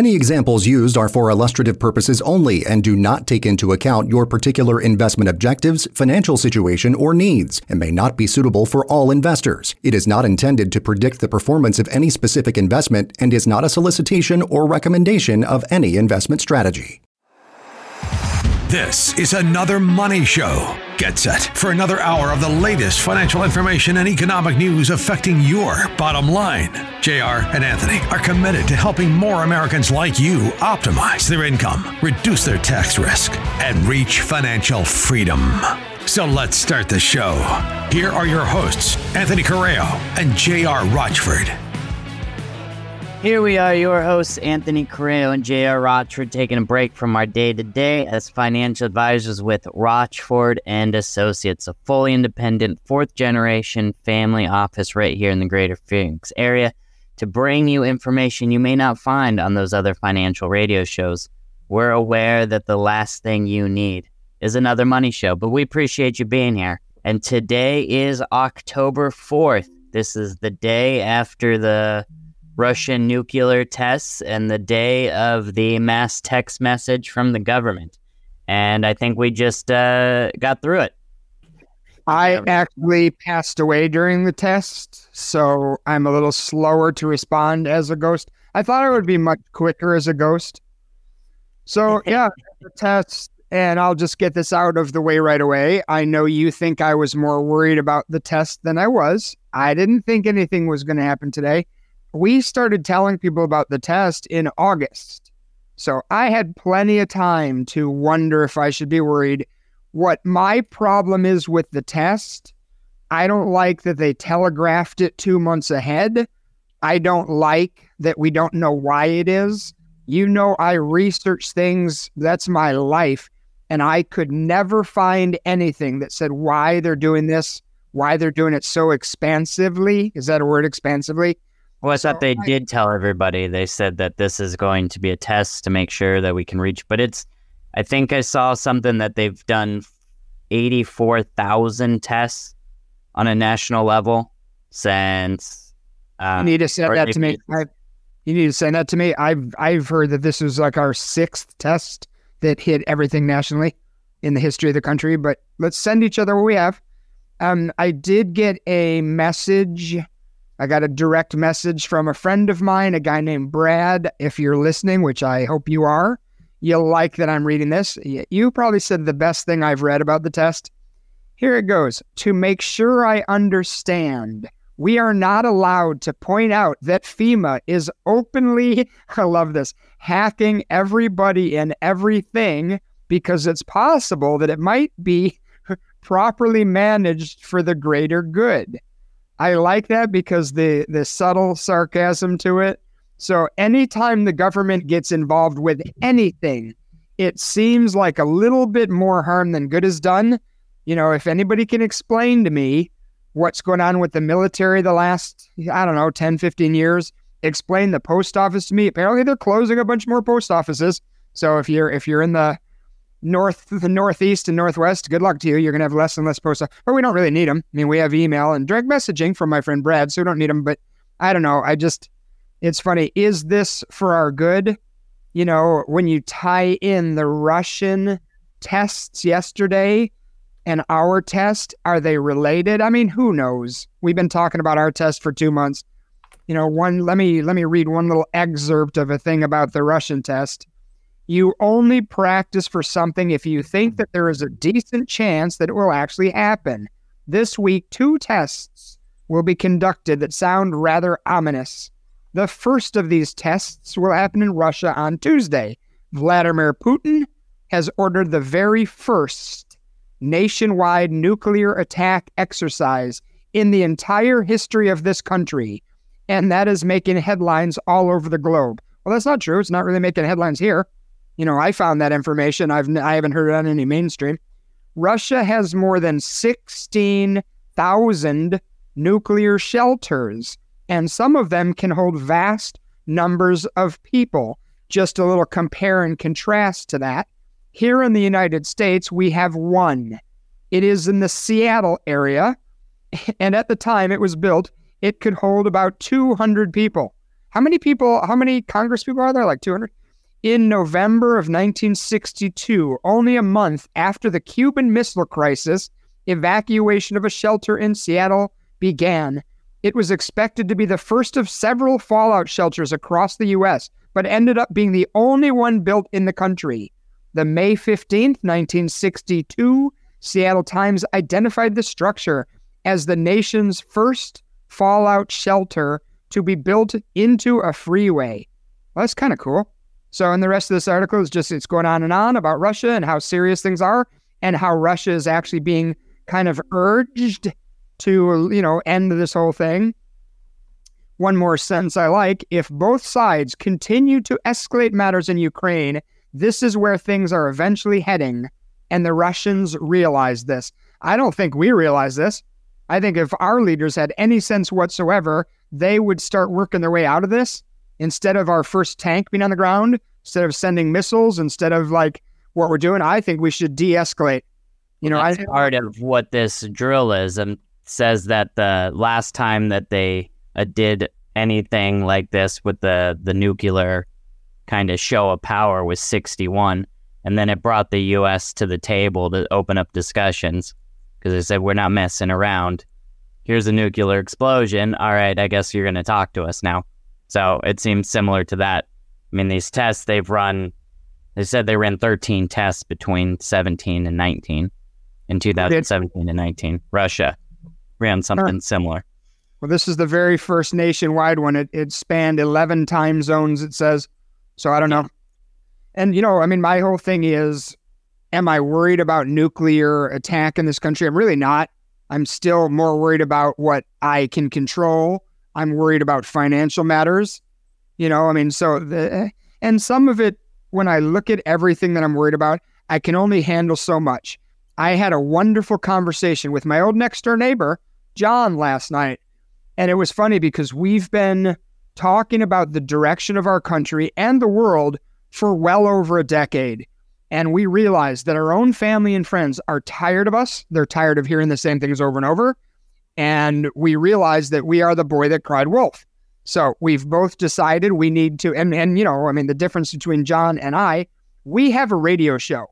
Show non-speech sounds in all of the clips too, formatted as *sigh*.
Any examples used are for illustrative purposes only and do not take into account your particular investment objectives, financial situation, or needs, and may not be suitable for all investors. It is not intended to predict the performance of any specific investment and is not a solicitation or recommendation of any investment strategy. This is another money show. Get set for another hour of the latest financial information and economic news affecting your bottom line. JR and Anthony are committed to helping more Americans like you optimize their income, reduce their tax risk, and reach financial freedom. So let's start the show. Here are your hosts, Anthony Correa and JR Rochford. Here we are, your hosts, Anthony Correa and J.R. Rochford, taking a break from our day to day as financial advisors with Rochford and Associates, a fully independent fourth generation family office right here in the greater Phoenix area to bring you information you may not find on those other financial radio shows. We're aware that the last thing you need is another money show, but we appreciate you being here. And today is October 4th. This is the day after the Russian nuclear tests and the day of the mass text message from the government. And I think we just uh, got through it. I actually passed away during the test, so I'm a little slower to respond as a ghost. I thought I would be much quicker as a ghost. So, *laughs* yeah, the test, and I'll just get this out of the way right away. I know you think I was more worried about the test than I was. I didn't think anything was going to happen today we started telling people about the test in August. So I had plenty of time to wonder if I should be worried. What my problem is with the test, I don't like that they telegraphed it two months ahead. I don't like that we don't know why it is. You know, I research things, that's my life. And I could never find anything that said why they're doing this, why they're doing it so expansively. Is that a word, expansively? Well, I thought they did tell everybody. They said that this is going to be a test to make sure that we can reach. But it's, I think I saw something that they've done 84,000 tests on a national level since. Uh, you need to send that to me. I, you need to send that to me. I've I've heard that this was like our sixth test that hit everything nationally in the history of the country. But let's send each other what we have. Um, I did get a message I got a direct message from a friend of mine, a guy named Brad. If you're listening, which I hope you are, you'll like that I'm reading this. You probably said the best thing I've read about the test. Here it goes. To make sure I understand, we are not allowed to point out that FEMA is openly, *laughs* I love this, hacking everybody and everything because it's possible that it might be *laughs* properly managed for the greater good. I like that because the the subtle sarcasm to it. So anytime the government gets involved with anything, it seems like a little bit more harm than good is done. You know, if anybody can explain to me what's going on with the military the last, I don't know, 10, 15 years, explain the post office to me. Apparently they're closing a bunch more post offices. So if you're if you're in the north, the northeast and northwest, good luck to you. You're going to have less and less posts. But we don't really need them. I mean, we have email and direct messaging from my friend Brad, so we don't need them. But I don't know. I just, it's funny. Is this for our good? You know, when you tie in the Russian tests yesterday and our test, are they related? I mean, who knows? We've been talking about our test for two months. You know, one. Let me let me read one little excerpt of a thing about the Russian test. You only practice for something if you think that there is a decent chance that it will actually happen. This week, two tests will be conducted that sound rather ominous. The first of these tests will happen in Russia on Tuesday. Vladimir Putin has ordered the very first nationwide nuclear attack exercise in the entire history of this country, and that is making headlines all over the globe. Well, that's not true. It's not really making headlines here. You know, I found that information. I've I haven't heard it on any mainstream. Russia has more than 16,000 nuclear shelters, and some of them can hold vast numbers of people. Just a little compare and contrast to that. Here in the United States, we have one. It is in the Seattle area, *laughs* and at the time it was built, it could hold about 200 people. How many people, how many Congress people are there? Like 200? In November of 1962, only a month after the Cuban Missile Crisis, evacuation of a shelter in Seattle began. It was expected to be the first of several fallout shelters across the U.S., but ended up being the only one built in the country. The May 15, 1962, Seattle Times identified the structure as the nation's first fallout shelter to be built into a freeway. Well, that's kind of cool. So, in the rest of this article is just it's going on and on about Russia and how serious things are, and how Russia is actually being kind of urged to, you know, end this whole thing. One more sentence I like: If both sides continue to escalate matters in Ukraine, this is where things are eventually heading, and the Russians realize this. I don't think we realize this. I think if our leaders had any sense whatsoever, they would start working their way out of this instead of our first tank being on the ground, instead of sending missiles, instead of like what we're doing. I think we should de-escalate. You know, That's I, part of what this drill is, and says that the last time that they uh, did anything like this with the the nuclear kind of show of power was 61 and then it brought the US to the table to open up discussions because they said we're not messing around. Here's a nuclear explosion. All right, I guess you're going to talk to us now. So it seems similar to that. I mean, these tests they've run, they said they ran 13 tests between 17 and 19 in 2017 and 19. Russia ran something huh. similar. Well, this is the very first nationwide one. It, it spanned 11 time zones, it says. So I don't know. And, you know, I mean, my whole thing is am I worried about nuclear attack in this country? I'm really not. I'm still more worried about what I can control. I'm worried about financial matters. You know, I mean, so the, eh, and some of it, when I look at everything that I'm worried about, I can only handle so much. I had a wonderful conversation with my old next door neighbor, John, last night. And it was funny because we've been talking about the direction of our country and the world for well over a decade. And we realize that our own family and friends are tired of us. They're tired of hearing the same things over and over. And we realize that we are the boy that cried wolf. So we've both decided we need to, and, and you know, I mean, the difference between John and I, we have a radio show.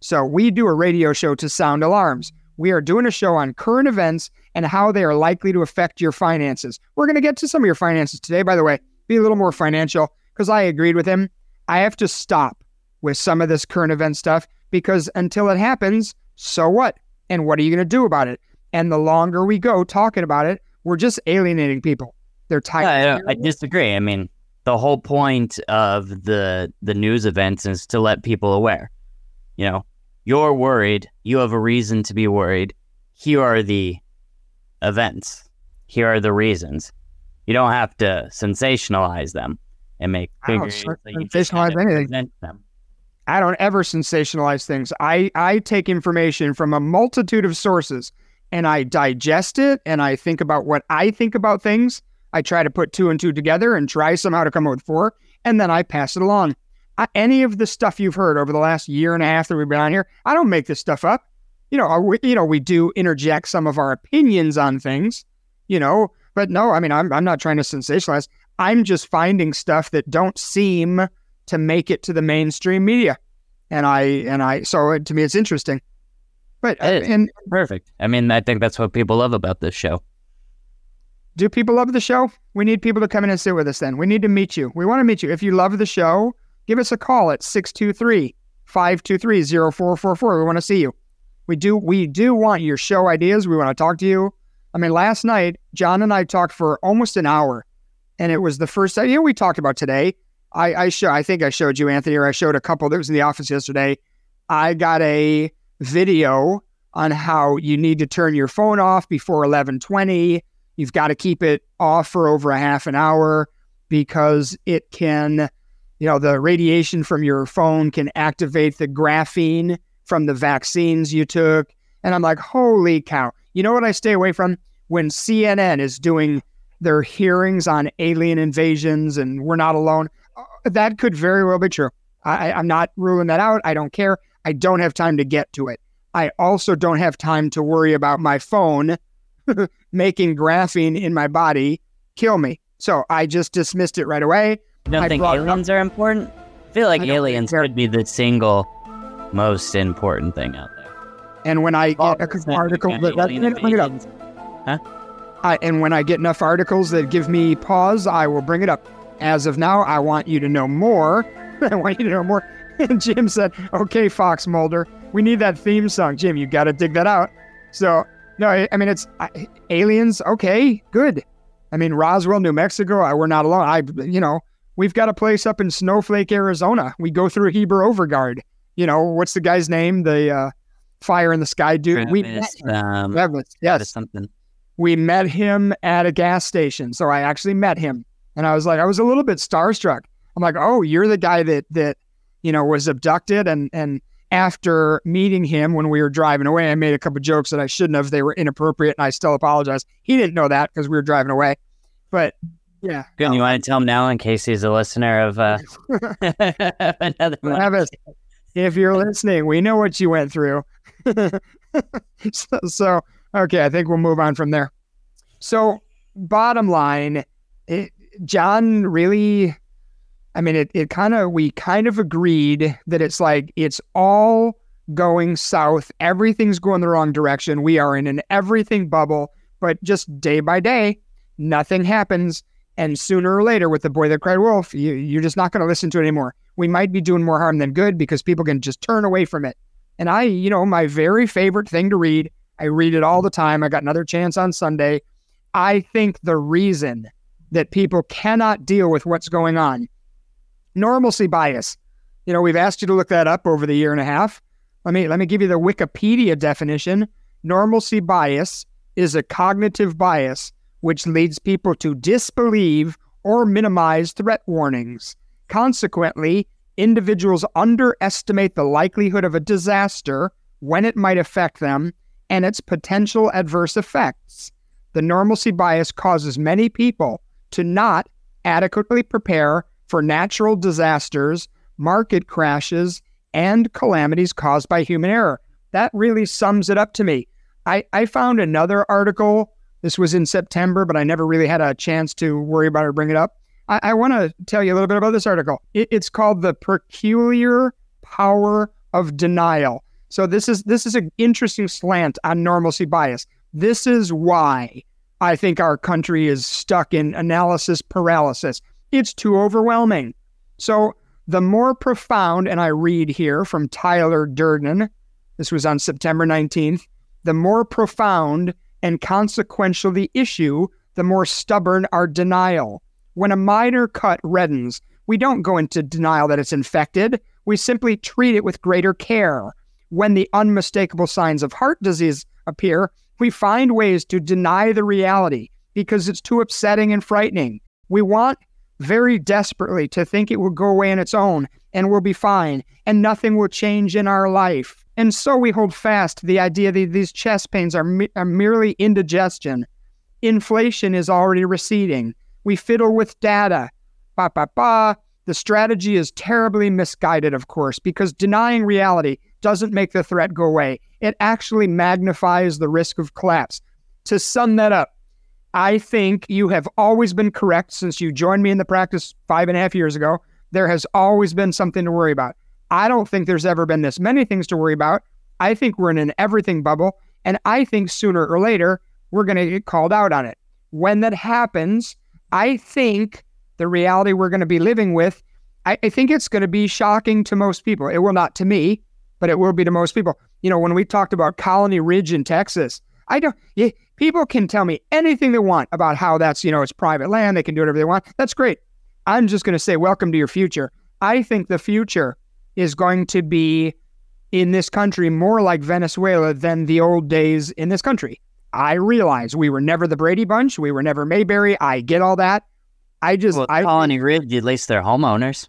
So we do a radio show to sound alarms. We are doing a show on current events and how they are likely to affect your finances. We're going to get to some of your finances today, by the way, be a little more financial because I agreed with him. I have to stop with some of this current event stuff because until it happens, so what? And what are you going to do about it? And the longer we go talking about it, we're just alienating people. They're tired. I, I disagree. I mean, the whole point of the the news events is to let people aware. You know, you're worried. You have a reason to be worried. Here are the events. Here are the reasons. You don't have to sensationalize them and make figures. sensationalize anything. Them. I don't ever sensationalize things. I, I take information from a multitude of sources and I digest it and I think about what I think about things. I try to put two and two together and try somehow to come up with four, and then I pass it along. I, any of the stuff you've heard over the last year and a half that we've been on here, I don't make this stuff up. You know, we, you know, we do interject some of our opinions on things, you know, but no, I mean, I'm, I'm not trying to sensationalize. I'm just finding stuff that don't seem to make it to the mainstream media. And I and I so uh, to me it's interesting. But and perfect. I mean, I think that's what people love about this show. Do people love the show? We need people to come in and sit with us then. We need to meet you. We want to meet you. If you love the show, give us a call at 623 523 0444. We want to see you. We do we do want your show ideas. We want to talk to you. I mean, last night, John and I talked for almost an hour. And it was the first idea we talked about today I I show I think I showed you Anthony or I showed a couple that was in the office yesterday. I got a video on how you need to turn your phone off before 11:20. You've got to keep it off for over a half an hour because it can you know the radiation from your phone can activate the graphene from the vaccines you took and I'm like holy cow. You know what I stay away from when CNN is doing their hearings on alien invasions and we're not alone uh, that could very well be true. I, I'm not ruling that out. I don't care. I don't have time to get to it. I also don't have time to worry about my phone *laughs* making graphene in my body kill me. So I just dismissed it right away. You don't I think aliens are important? I feel like I aliens could be the single most important thing out there. And when I Oh, get an yeah, article yeah, that, bring it up. invasions. I, and when I get enough articles that give me pause, I will bring it up. As of now, I want you to know more. *laughs* I want you to know more. *laughs* And Jim said, "Okay, Fox Mulder, we need that theme song, Jim. You got to dig that out." So no, I, I mean it's I, aliens. Okay, good. I mean Roswell, New Mexico. I, we're not alone. I, you know, we've got a place up in Snowflake, Arizona. We go through Heber Overgaard. You know, what's the guy's name? The uh, fire in the sky dude. We met him. um, Travis yes something. we met him at a gas station. So I actually met him. And I was like, I was a little bit starstruck. I'm like, oh, you're the guy that that, you know, was abducted. And and after meeting him when we were driving away, I made a couple jokes that I shouldn't have. They were inappropriate and I still apologize. He didn't know that because we were driving away. But yeah. You want to tell him now in case he's a listener of uh, *laughs* another one? If you're listening, we know what you went through. *laughs* so, so, okay, I think we'll move on from there. So, bottom line, it, John really, I mean, it, it kind of, we kind of agreed that it's like, it's all going south. Everything's going the wrong direction. We are in an everything bubble, but just day by day, nothing happens. And sooner or later, with the boy that cried wolf, you, you're just not going to listen to it anymore. We might be doing more harm than good because people can just turn away from it. And I, you know, my very favorite thing to read, I read it all the time. I got another chance on Sunday. I think the reason that people cannot deal with what's going on, normalcy bias. You know, we've asked you to look that up over the year and a half. Let me let me give you the Wikipedia definition. Normalcy bias is a cognitive bias which leads people to disbelieve or minimize threat warnings. Consequently, individuals underestimate the likelihood of a disaster when it might affect them and its potential adverse effects. The normalcy bias causes many people to not adequately prepare for natural disasters, market crashes, and calamities caused by human error. That really sums it up to me. I, I found another article. This was in September, but I never really had a chance to worry about or bring it up. I, I want to tell you a little bit about this article. It, it's called "The Peculiar Power of Denial." So this is this is an interesting slant on normalcy bias. This is why I think our country is stuck in analysis paralysis. It's too overwhelming. So the more profound, and I read here from Tyler Durden, this was on September 19th, the more profound and consequential the issue, the more stubborn our denial. When a minor cut reddens, we don't go into denial that it's infected. We simply treat it with greater care. When the unmistakable signs of heart disease appear, we find ways to deny the reality because it's too upsetting and frightening. We want very desperately to think it will go away on its own and we'll be fine and nothing will change in our life. And so we hold fast to the idea that these chest pains are, me- are merely indigestion. Inflation is already receding. We fiddle with data. Ba ba ba. The strategy is terribly misguided, of course, because denying reality doesn't make the threat go away. It actually magnifies the risk of collapse. To sum that up, I think you have always been correct since you joined me in the practice five and a half years ago. There has always been something to worry about. I don't think there's ever been this many things to worry about. I think we're in an everything bubble, and I think sooner or later we're going to get called out on it. When that happens, I think the reality we're going to be living with, I, I think it's going to be shocking to most people. It will not to me, but it will be to most people. You know, when we talked about Colony Ridge in Texas, I don't. People can tell me anything they want about how that's you know it's private land. They can do whatever they want. That's great. I'm just going to say, welcome to your future. I think the future is going to be in this country more like Venezuela than the old days in this country. I realize we were never the Brady Bunch. We were never Mayberry. I get all that. I just, Well, I, Colony Ridge, at least they're homeowners.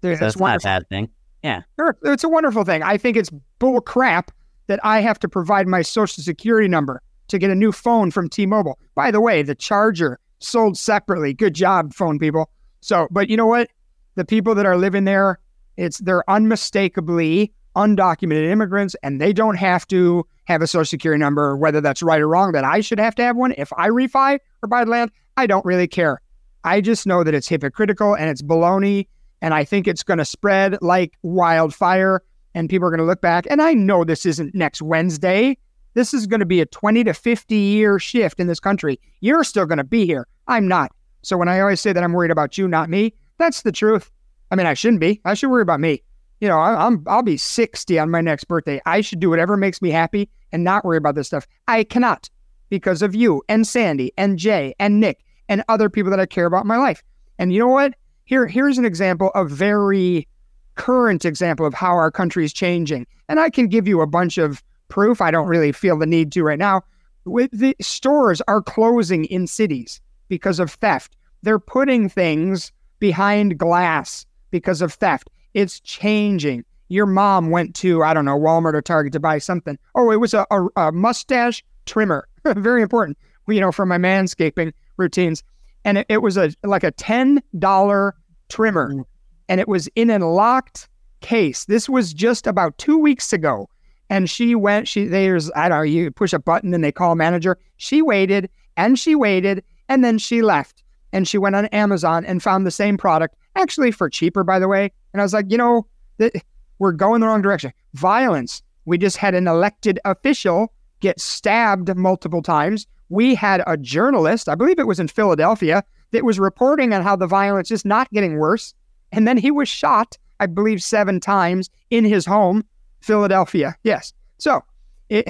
there- So that's it's not a bad thing. Yeah. Sure, it's a wonderful thing. I think it's bull crap that I have to provide my social security number to get a new phone from T-Mobile. By the way, the charger sold separately. Good job, phone people. So, but you know what? The people that are living there, it's they're unmistakably undocumented immigrants, and they don't have to have a social security number, whether that's right or wrong. That I should have to have one if I refi or buy land. I don't really care. I just know that it's hypocritical and it's baloney. And I think it's going to spread like wildfire and people are going to look back. And I know this isn't next Wednesday. This is going to be a 20 to 50 year shift in this country. You're still going to be here. I'm not. So when I always say that I'm worried about you, not me, that's the truth. I mean, I shouldn't be. I should worry about me. You know, I, I'm I'll be 60 on my next birthday. I should do whatever makes me happy and not worry about this stuff. I cannot because of you and Sandy and Jay and Nick and other people that I care about in my life. And you know what? Here, here's an example, a very current example of how our country is changing. And I can give you a bunch of proof. I don't really feel the need to right now. With the stores are closing in cities because of theft. They're putting things behind glass because of theft. It's changing. Your mom went to, I don't know, Walmart or Target to buy something. Oh, it was a, a, a mustache trimmer. *laughs* Very important, you know, for my manscaping routines. And it, it was a like a $10 trimmer. Mm. And it was in a locked case. This was just about two weeks ago. And she went, she there's, I don't know, you push a button and they call manager. She waited and she waited and then she left. And she went on Amazon and found the same product, actually for cheaper, by the way. And I was like, you know, th- we're going the wrong direction. Violence. We just had an elected official get stabbed multiple times. We had a journalist, I believe it was in Philadelphia, that was reporting on how the violence is not getting worse. And then he was shot, I believe, seven times in his home, Philadelphia. Yes. So it,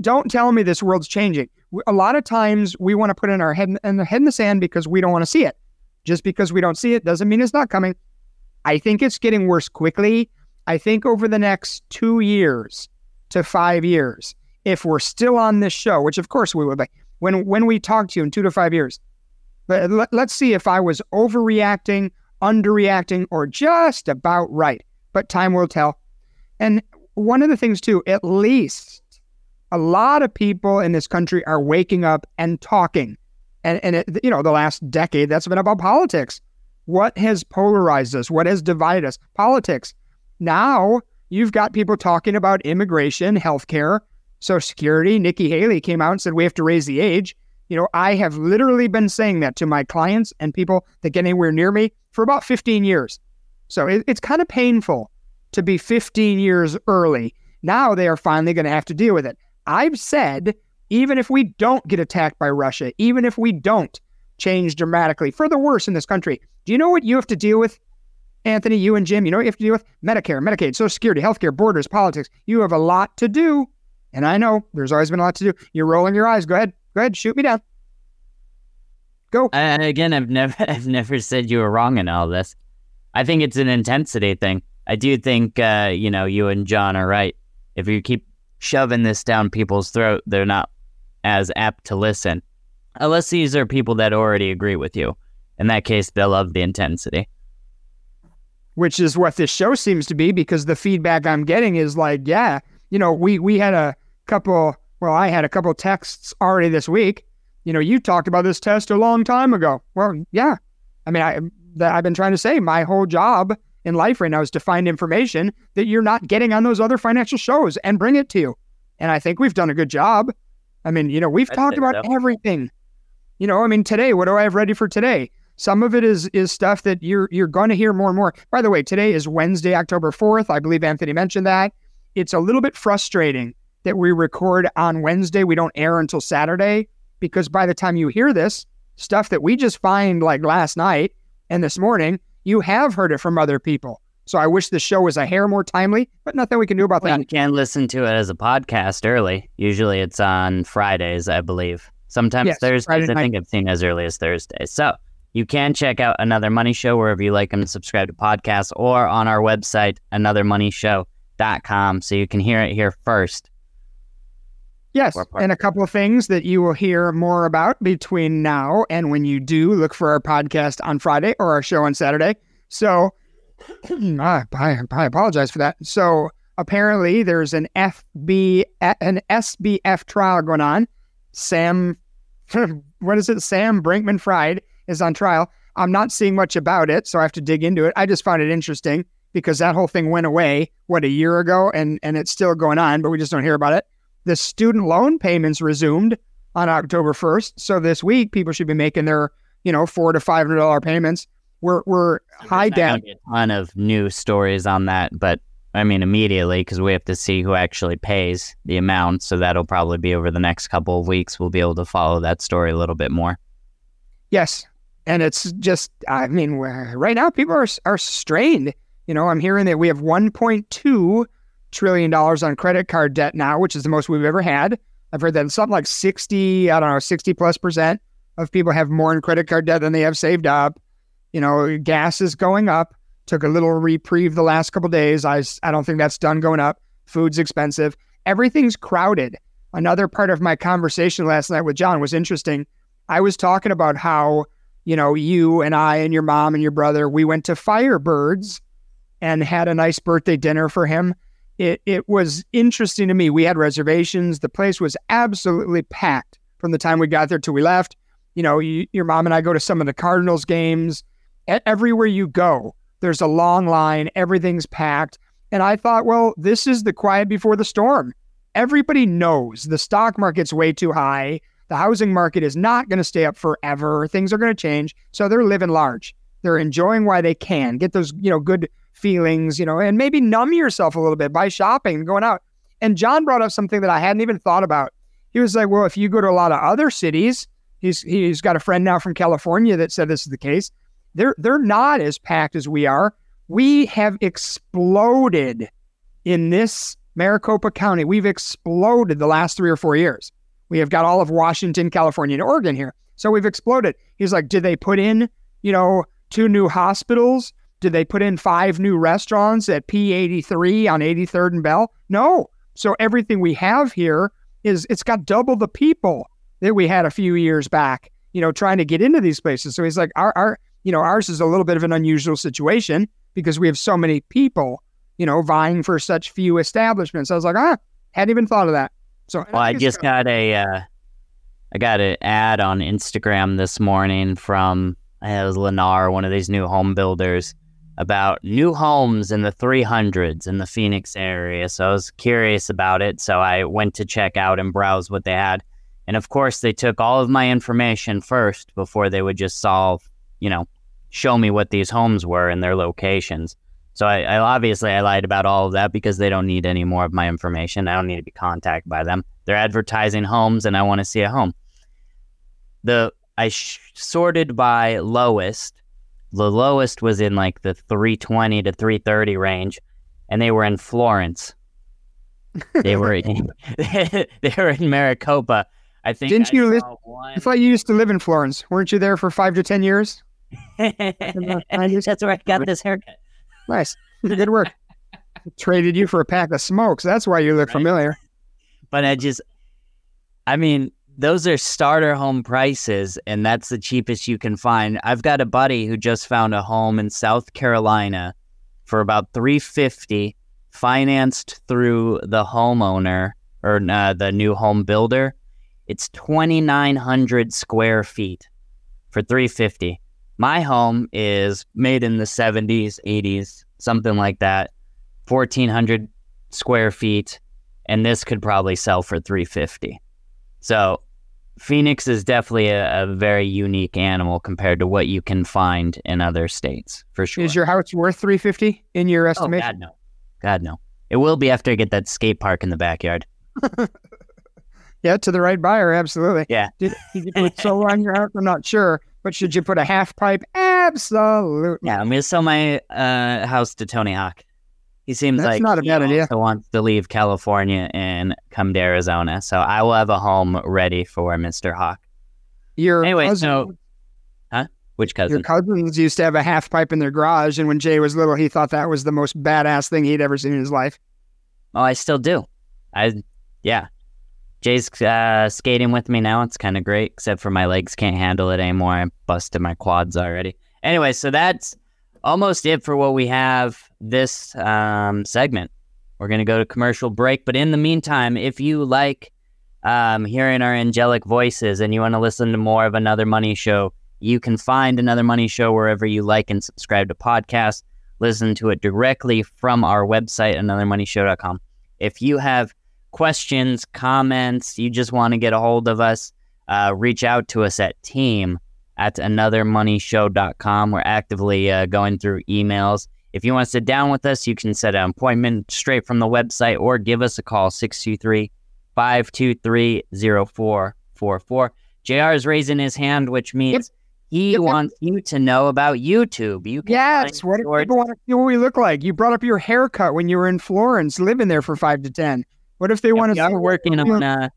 don't tell me this world's changing. A lot of times we want to put in our head in the head in the sand because we don't want to see it. Just because we don't see it doesn't mean it's not coming. I think it's getting worse quickly. I think over the next two years to five years, if we're still on this show, which of course we will be, when when we talk to you in two to five years, let, let's see if I was overreacting, underreacting, or just about right. But time will tell. And one of the things too, at least a lot of people in this country are waking up and talking. And, and it, you know, the last decade, that's been about politics. What has polarized us? What has divided us? Politics. Now you've got people talking about immigration, healthcare, Social Security. Nikki Haley came out and said we have to raise the age. You know, I have literally been saying that to my clients and people that get anywhere near me for about 15 years. So it, it's kind of painful to be 15 years early. Now they are finally going to have to deal with it. I've said, even if we don't get attacked by Russia, even if we don't change dramatically for the worse in this country, do you know what you have to deal with? Anthony, you and Jim, you know what you have to deal with? Medicare, Medicaid, Social Security, healthcare, borders, politics. You have a lot to do. And I know there's always been a lot to do. You're rolling your eyes. Go ahead. Go ahead. Shoot me down. Go. And again, I've never *laughs* I've never said you were wrong in all this. I think it's an intensity thing. I do think uh, you know, you and John are right. If you keep shoving this down people's throat, they're not as apt to listen. Unless these are people that already agree with you. In that case, they'll love the intensity. Which is what this show seems to be because the feedback I'm getting is like, yeah, you know, we we had a couple. Well, I had a couple texts already this week. You know, you talked about this test a long time ago. Well, yeah. I mean, I that I've been trying to say my whole job in life right now is to find information that you're not getting on those other financial shows and bring it to you. And I think we've done a good job. I mean, you know, we've I'd talked about so. everything. You know, I mean, today, what do I have ready for today? Some of it is is stuff that you're you're going to hear more and more. By the way, today is Wednesday, October 4th. I believe Anthony mentioned that it's a little bit frustrating that we record on Wednesday. We don't air until Saturday because by the time you hear this stuff that we just find like last night and this morning, you have heard it from other people. So I wish the show was a hair more timely, but nothing we can do about well, that. You can listen to it as a podcast early. Usually it's on Fridays, I believe. Sometimes yes, Thursdays. I think I've seen as early as Thursday. So you can check out Another Money Show wherever you like them to subscribe to podcasts or on our website, Another Money com so you can hear it here first. Yes, and a couple of things that you will hear more about between now and when you do look for our podcast on Friday or our show on Saturday. So, *clears throat* ah, I, I apologize for that. So, apparently, there's an FB an SBF trial going on. Sam, *laughs* what is it? Sam Bankman-Fried is on trial. I'm not seeing much about it, so I have to dig into it. I just found it interesting because that whole thing went away what a year ago and and it's still going on but we just don't hear about it the student loan payments resumed on october 1st so this week people should be making their you know, four to five hundred dollar payments. We're we're high down. A ton of new stories on that, but I mean immediately because we have to see who actually pays the amount. So that'll probably be over the next couple of weeks. We'll be able to follow that story a little bit more. Yes, and it's just I mean right now people are are strained. You know, I'm hearing that we have 1.2 trillion dollars on credit card debt now, which is the most we've ever had. I've heard that something like 60, I don't know, 60 plus percent of people have more in credit card debt than they have saved up. You know, gas is going up. Took a little reprieve the last couple days. I, I don't think that's done going up. Food's expensive. Everything's crowded. Another part of my conversation last night with John was interesting. I was talking about how, you know, you and I and your mom and your brother, we went to Firebirds and had a nice birthday dinner for him it, it was interesting to me. We had reservations. The place was absolutely packed from the time we got there till we left. You know, you, your mom and I go to some of the Cardinals games. Everywhere you go, there's a long line. Everything's packed. And I thought, well, this is the quiet before the storm. Everybody knows the stock market's way too high. The housing market is not going to stay up forever. Things are going to change. So they're living large. They're enjoying while they can. Get those, you know, good feelings, you know, and maybe numb yourself a little bit by shopping and going out. And John brought up something that I hadn't even thought about. He was like, well, if you go to a lot of other cities, he's he's got a friend now from California that said this is the case. They're they're not as packed as we are. We have exploded in this Maricopa County. We've exploded the last three or four years. We have got all of Washington, California, and Oregon here. So we've exploded. He's like, did they put in, you know, two new hospitals? Did they put in five new restaurants at P83 on 83rd and Bell? No. So everything we have here is it's got double the people that we had a few years back, you know, trying to get into these places. So he's like, our, our you know, ours is a little bit of an unusual situation because we have so many people, you know, vying for such few establishments. I was like, ah, hadn't even thought of that. So well, I, I just got a, uh, I got an ad on Instagram this morning from it was Lennar, one of these new home builders, about new homes in the 300s in the Phoenix area. So I was curious about it. So I went to check out and browse what they had. And of course, they took all of my information first before they would just solve, you know, show me what these homes were and their locations. So I, I obviously I lied about all of that because they don't need any more of my information. I don't need to be contacted by them. They're advertising homes, and I want to see a home. The I sh- sorted by lowest the lowest was in like the 320 to 330 range, and they were in Florence. *laughs* They were in, *laughs* they were in Maricopa. I think. Didn't I you? Li- I thought you used to live in Florence. Weren't you there for five to ten years? *laughs* That's where I got this haircut. Nice, good work. Traded you for a pack of smokes. That's why you look right? familiar. But I just, I mean, those are starter home prices, and that's the cheapest you can find. I've got a buddy who just found a home in South Carolina for about 350 financed through the homeowner or uh, the new home builder. It's 2900 square feet for 350. My home is made in the 70s, 80s, something like that. 1400 square feet and this could probably sell for 350. So Phoenix is definitely a, a, very unique animal compared to what you can find in other states, for sure. Is your house worth 350 in your estimation? Oh, God, no. God, no. It will be after I get that skate park in the backyard. *laughs* yeah, to the right buyer, absolutely. Yeah. Did, did you put solar on your house? I'm not sure. But should you put a half pipe? Absolutely. Yeah, I'm to sell my uh, house to Tony Hawk. He seems That's like not a bad idea. He wants to leave California and come to Arizona. So I will have a home ready for Mr. Hawk. Your anyway, cousin, so huh? Which cousin? Your cousins used to have a half pipe in their garage, and when Jay was little, he thought that was the most badass thing he'd ever seen in his life. Oh, I still do. I yeah. Jay's uh, skating with me now. It's kind of great, except for my legs can't handle it anymore. I busted my quads already. Anyway, so that's almost it for what we have this um, segment. We're going to go to commercial break. But in the meantime, if you like um, hearing our angelic voices and you want to listen to more of Another Money Show, you can find Another Money Show wherever you like and subscribe to podcasts. Listen to it directly from our website, anothermoneyshow.com. If you have questions, comments, you just want to get a hold of us, uh, reach out to us at team at anothermoneyshow.com. We're actively uh, going through emails. If you want to sit down with us, you can set an appointment straight from the website or give us a call 623 523 0444. JR is raising his hand, which means yep. he yep. wants you to know about YouTube. You can yes, what if people want to see what we look like? You brought up your haircut when you were in Florence, living there for five to 10. What if they want to start working on uh,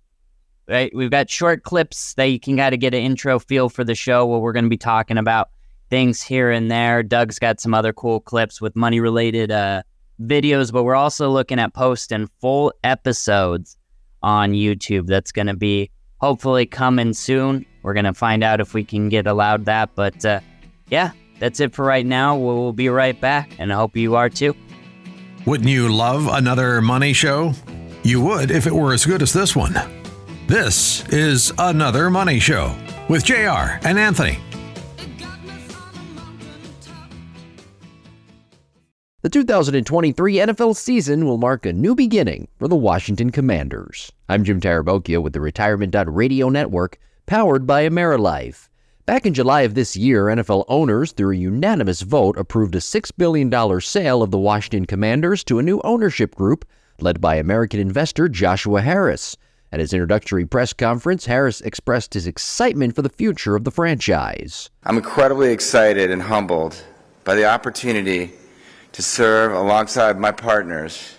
right? We've got short clips that you can kind of get an intro feel for the show where we're going to be talking about things here and there. Doug's got some other cool clips with money related uh, videos, but we're also looking at posting full episodes on YouTube. That's going to be hopefully coming soon. We're going to find out if we can get allowed that. But uh, yeah, that's it for right now. We'll be right back, and I hope you are too. Wouldn't you love another money show? You would if it were as good as this one. This is Another Money Show with JR and Anthony. The 2023 NFL season will mark a new beginning for the Washington Commanders. I'm Jim Tarabokia with the Retirement Radio Network, powered by AmeriLife. Back in July of this year, NFL owners, through a unanimous vote, approved a $6 billion sale of the Washington Commanders to a new ownership group led by American investor Joshua Harris. At his introductory press conference, Harris expressed his excitement for the future of the franchise. I'm incredibly excited and humbled by the opportunity to serve alongside my partners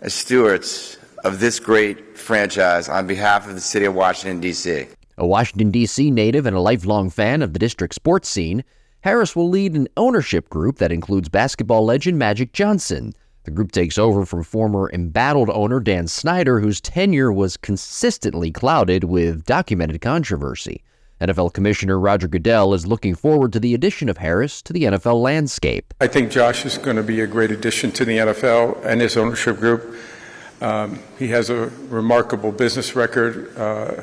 as stewards of this great franchise on behalf of the city of Washington, D.C. A Washington, D.C. native and a lifelong fan of the district sports scene, Harris will lead an ownership group that includes basketball legend Magic Johnson the group takes over from former embattled owner Dan Snyder, whose tenure was consistently clouded with documented controversy. NFL Commissioner Roger Goodell is looking forward to the addition of Harris to the NFL landscape. I think Josh is going to be a great addition to the NFL and his ownership group. Um, he has a remarkable business record, uh,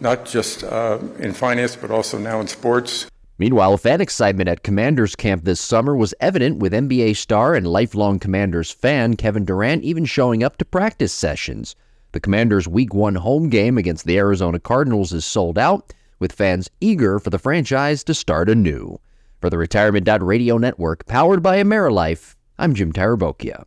not just uh, in finance, but also now in sports. Meanwhile, fan excitement at Commanders camp this summer was evident with NBA star and lifelong Commanders fan Kevin Durant even showing up to practice sessions. The Commanders' Week 1 home game against the Arizona Cardinals is sold out, with fans eager for the franchise to start anew. For the Retirement Radio Network, powered by AmeriLife, I'm Jim Tarabokia.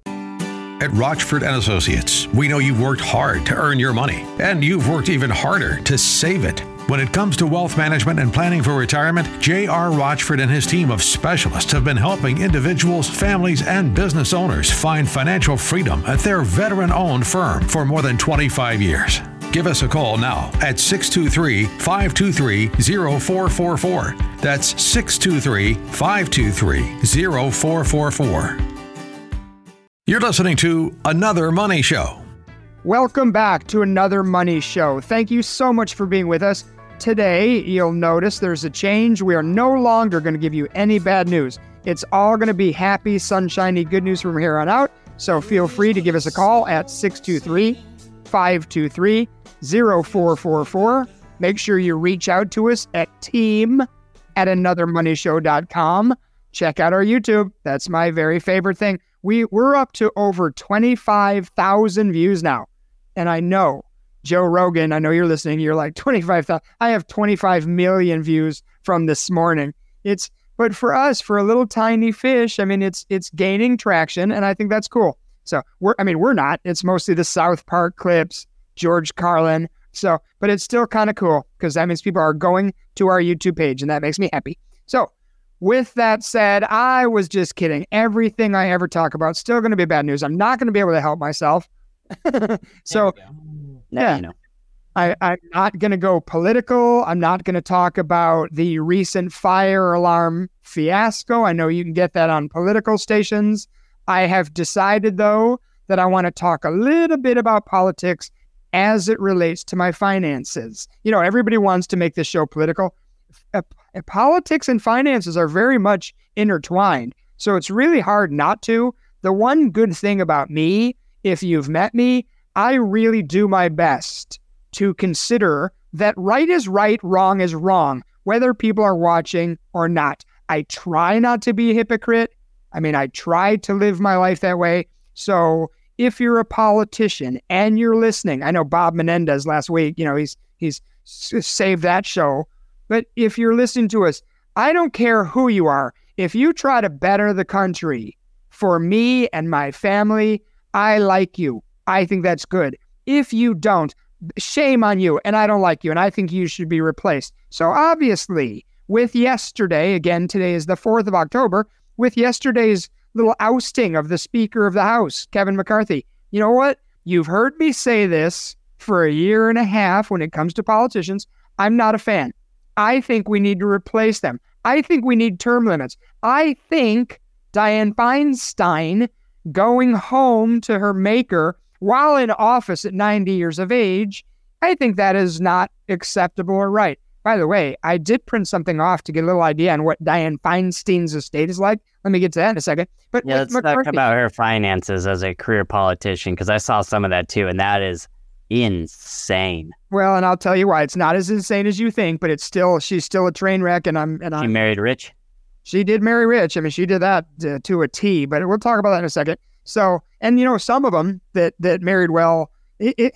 At Rochford and Associates, we know you've worked hard to earn your money, and you've worked even harder to save it. When it comes to wealth management and planning for retirement, J.R. Rochford and his team of specialists have been helping individuals, families, and business owners find financial freedom at their veteran owned firm for more than 25 years. Give us a call now at 623 523 0444. That's 623 523 0444. You're listening to Another Money Show. Welcome back to another Money Show. Thank you so much for being with us. Today, you'll notice there's a change. We are no longer going to give you any bad news. It's all going to be happy, sunshiny, good news from here on out. So feel free to give us a call at 623 523 0444. Make sure you reach out to us at team at anothermoneyshow.com. Check out our YouTube. That's my very favorite thing. We, we're up to over 25,000 views now. And I know Joe Rogan, I know you're listening. You're like 25,000. I have 25 million views from this morning. It's but for us, for a little tiny fish, I mean, it's it's gaining traction, and I think that's cool. So we're, I mean, we're not. It's mostly the South Park clips, George Carlin. So, but it's still kind of cool because that means people are going to our YouTube page, and that makes me happy. So, with that said, I was just kidding. Everything I ever talk about still going to be bad news. I'm not going to be able to help myself. *laughs* so yeah. You know. I, I'm not going to go political. I'm not going to talk about the recent fire alarm fiasco. I know you can get that on political stations. I have decided, though, that I want to talk a little bit about politics as it relates to my finances. You know, everybody wants to make this show political. Uh, politics and finances are very much intertwined. So it's really hard not to. The one good thing about me, if you've met me, I really do my best to consider that right is right, wrong is wrong, whether people are watching or not. I try not to be a hypocrite. I mean, I try to live my life that way. So if you're a politician and you're listening, I know Bob Menendez last week, you know, he's he's saved that show But if you're listening to us, I don't care who you are. If you try to better the country for me and my family, I like you. I think that's good. If you don't, shame on you. And I don't like you. And I think you should be replaced. So obviously, with yesterday, again, today is the 4th of October, with yesterday's little ousting of the Speaker of the House, Kevin McCarthy. You know what? You've heard me say this for a year and a half when it comes to politicians. I'm not a fan. I think we need to replace them. I think we need term limits. I think Dianne Feinstein going home to her maker while in office at 90 years of age, I think that is not acceptable or right. By the way, I did print something off to get a little idea on what Dianne Feinstein's estate is like. Let me get to that in a second. But yeah, let's McCarthy, talk about her finances as a career politician because I saw some of that too, and that is insane. Well, and I'll tell you why. It's not as insane as you think, but it's still she's still a train wreck, and I'm and I'm. She married rich. She did marry rich. I mean, she did that to, to a T. But we'll talk about that in a second. So, and you know, some of them that that married well. It, it,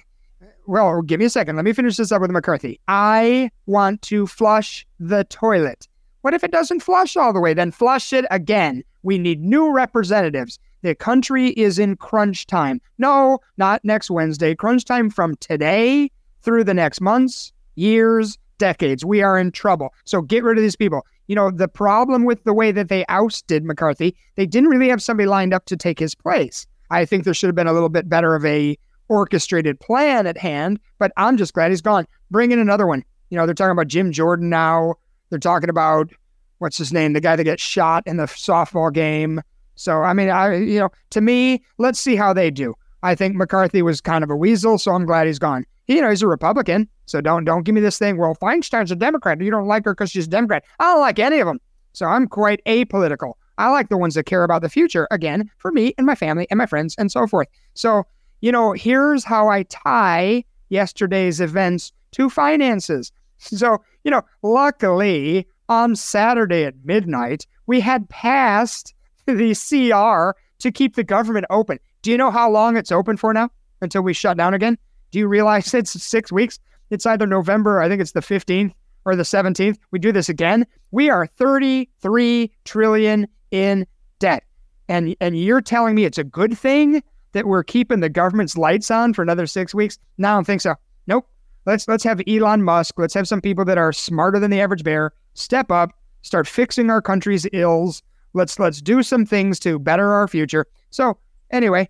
well, give me a second. Let me finish this up with McCarthy. I want to flush the toilet. What if it doesn't flush all the way? Then flush it again. We need new representatives. The country is in crunch time. No, not next Wednesday. Crunch time from today through the next months, years, decades. We are in trouble. So get rid of these people. You know, the problem with the way that they ousted McCarthy, they didn't really have somebody lined up to take his place. I think there should have been a little bit better of a orchestrated plan at hand, but I'm just glad he's gone. Bring in another one. You know, they're talking about Jim Jordan now. They're talking about what's his name, the guy that gets shot in the softball game. So I mean, I you know, to me, let's see how they do. I think McCarthy was kind of a weasel, so I'm glad he's gone. He, you know, he's a Republican, so don't don't give me this thing. Well, Feinstein's a Democrat. You don't like her because she's a Democrat. I don't like any of them. So I'm quite apolitical. I like the ones that care about the future. Again, for me and my family and my friends and so forth. So you know, here's how I tie yesterday's events to finances. *laughs* So, you know, luckily on Saturday at midnight, we had passed *laughs* the CR to keep the government open. Do you know how long it's open for now until we shut down again? Do you realize *laughs* it's six weeks? It's either November, I think it's the 15th or the 17th. We do this again. We are 33 trillion in debt. And and you're telling me it's a good thing that we're keeping the government's lights on for another six weeks? No, I don't think so. Nope. Let's let's have Elon Musk. Let's have some people that are smarter than the average bear step up, start fixing our country's ills. Let's let's do some things to better our future. So anyway,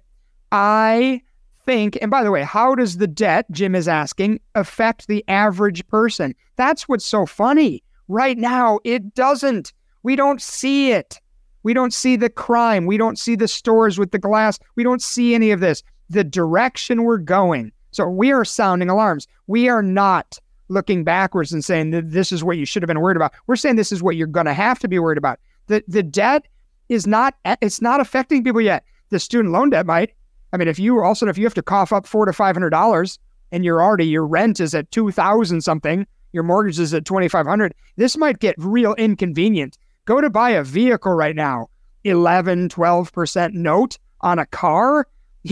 I think, and by the way, how does the debt, Jim is asking, affect the average person? That's what's so funny. Right now, it doesn't. We don't see it. We don't see the crime. We don't see the stores with the glass. We don't see any of this. The direction we're going. So we are sounding alarms. We are not looking backwards and saying that this is what you should have been worried about. We're saying this is what you're going to have to be worried about. The the debt is not it's not affecting people yet. The student loan debt might. I mean, if you also if you have to cough up four to five hundred dollars and you're already your rent is at two thousand something, your mortgage is at twenty five hundred, this might get real inconvenient Go to buy a vehicle right now, 11, 12% note on a car. *laughs*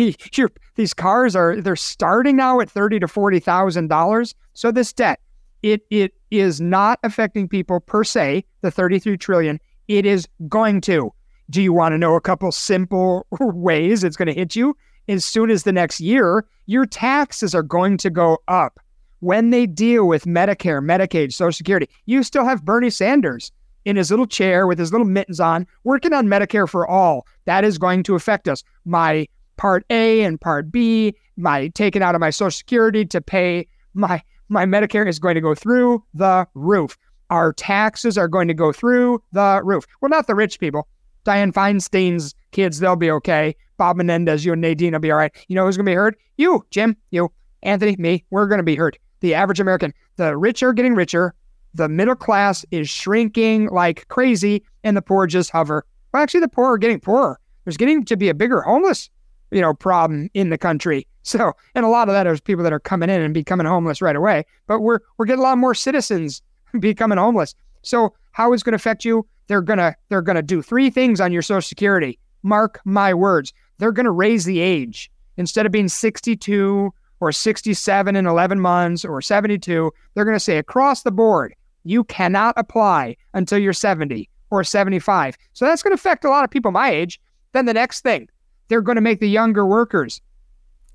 These cars are they're starting now at thirty to forty thousand dollars. So this debt, it it is not affecting people per se. The thirty three trillion, it is going to. Do you want to know a couple simple *laughs* ways it's going to hit you? As soon as the next year, your taxes are going to go up. When they deal with Medicare, Medicaid, Social Security, you still have Bernie Sanders in his little chair with his little mittens on, working on Medicare for all. That is going to affect us. My Part A and Part B, my taken out of my Social Security to pay my my Medicare is going to go through the roof. Our taxes are going to go through the roof. Well, not the rich people. Dianne Feinstein's kids, they'll be okay. Bob Menendez, you and Nadine will be all right. You know who's going to be hurt? You, Jim, you, Anthony, me. We're going to be hurt. The average American. The rich are getting richer the middle class is shrinking like crazy and the poor just hover. Well, actually, the poor are getting poorer. There's getting to be a bigger homeless, you know, problem in the country. *laughs* So, and a lot of that is people that are coming in and becoming homeless right away. But we're we're getting a lot more citizens *laughs* becoming homeless. So, how is going to affect you? They're gonna they're gonna do three things on your Social Security. Mark my words. They're gonna raise the age instead of being 62 or 67 in 11 months or 72. They're gonna say across the board you cannot apply until you're 70 or 75. So that's to affect a lot of people my age. Then the next thing, they're to make the younger workers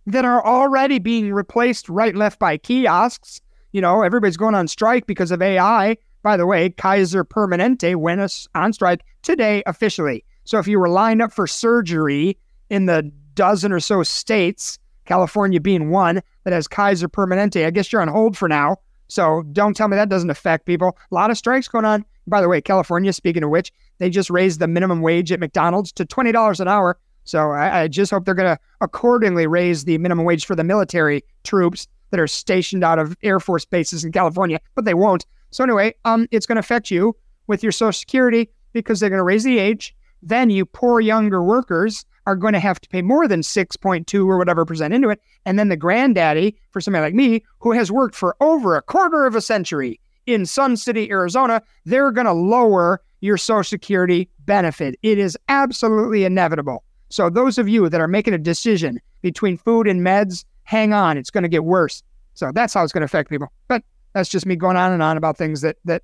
that are already being replaced right left by kiosks. You know, everybody's going on strike because of AI. By the way, Kaiser Permanente went on strike today officially. So if you were lined up for surgery in the dozen or so states, California being one that has Kaiser Permanente, I guess you're on hold for now. So don't tell me that doesn't affect people. A lot of strikes going on. By the way, California, speaking of which, they just raised the minimum wage at McDonald's to $20 an hour. So I, I just hope they're going to accordingly raise the minimum wage for the military troops that are stationed out of Air Force bases in California, but they won't. So anyway, um, it's going to affect you with your Social Security because they're going to raise the age. Then you poor younger workers are going to have to pay more than 6.2 or whatever percent into it. And then the granddaddy, for somebody like me, who has worked for over a quarter of a century in Sun City, Arizona, they're going to lower your Social Security benefit. It is absolutely inevitable. So, those of you that are making a decision between food and meds, hang on, it's going to get worse. So, that's how it's going to affect people. But that's just me going on and on about things that, that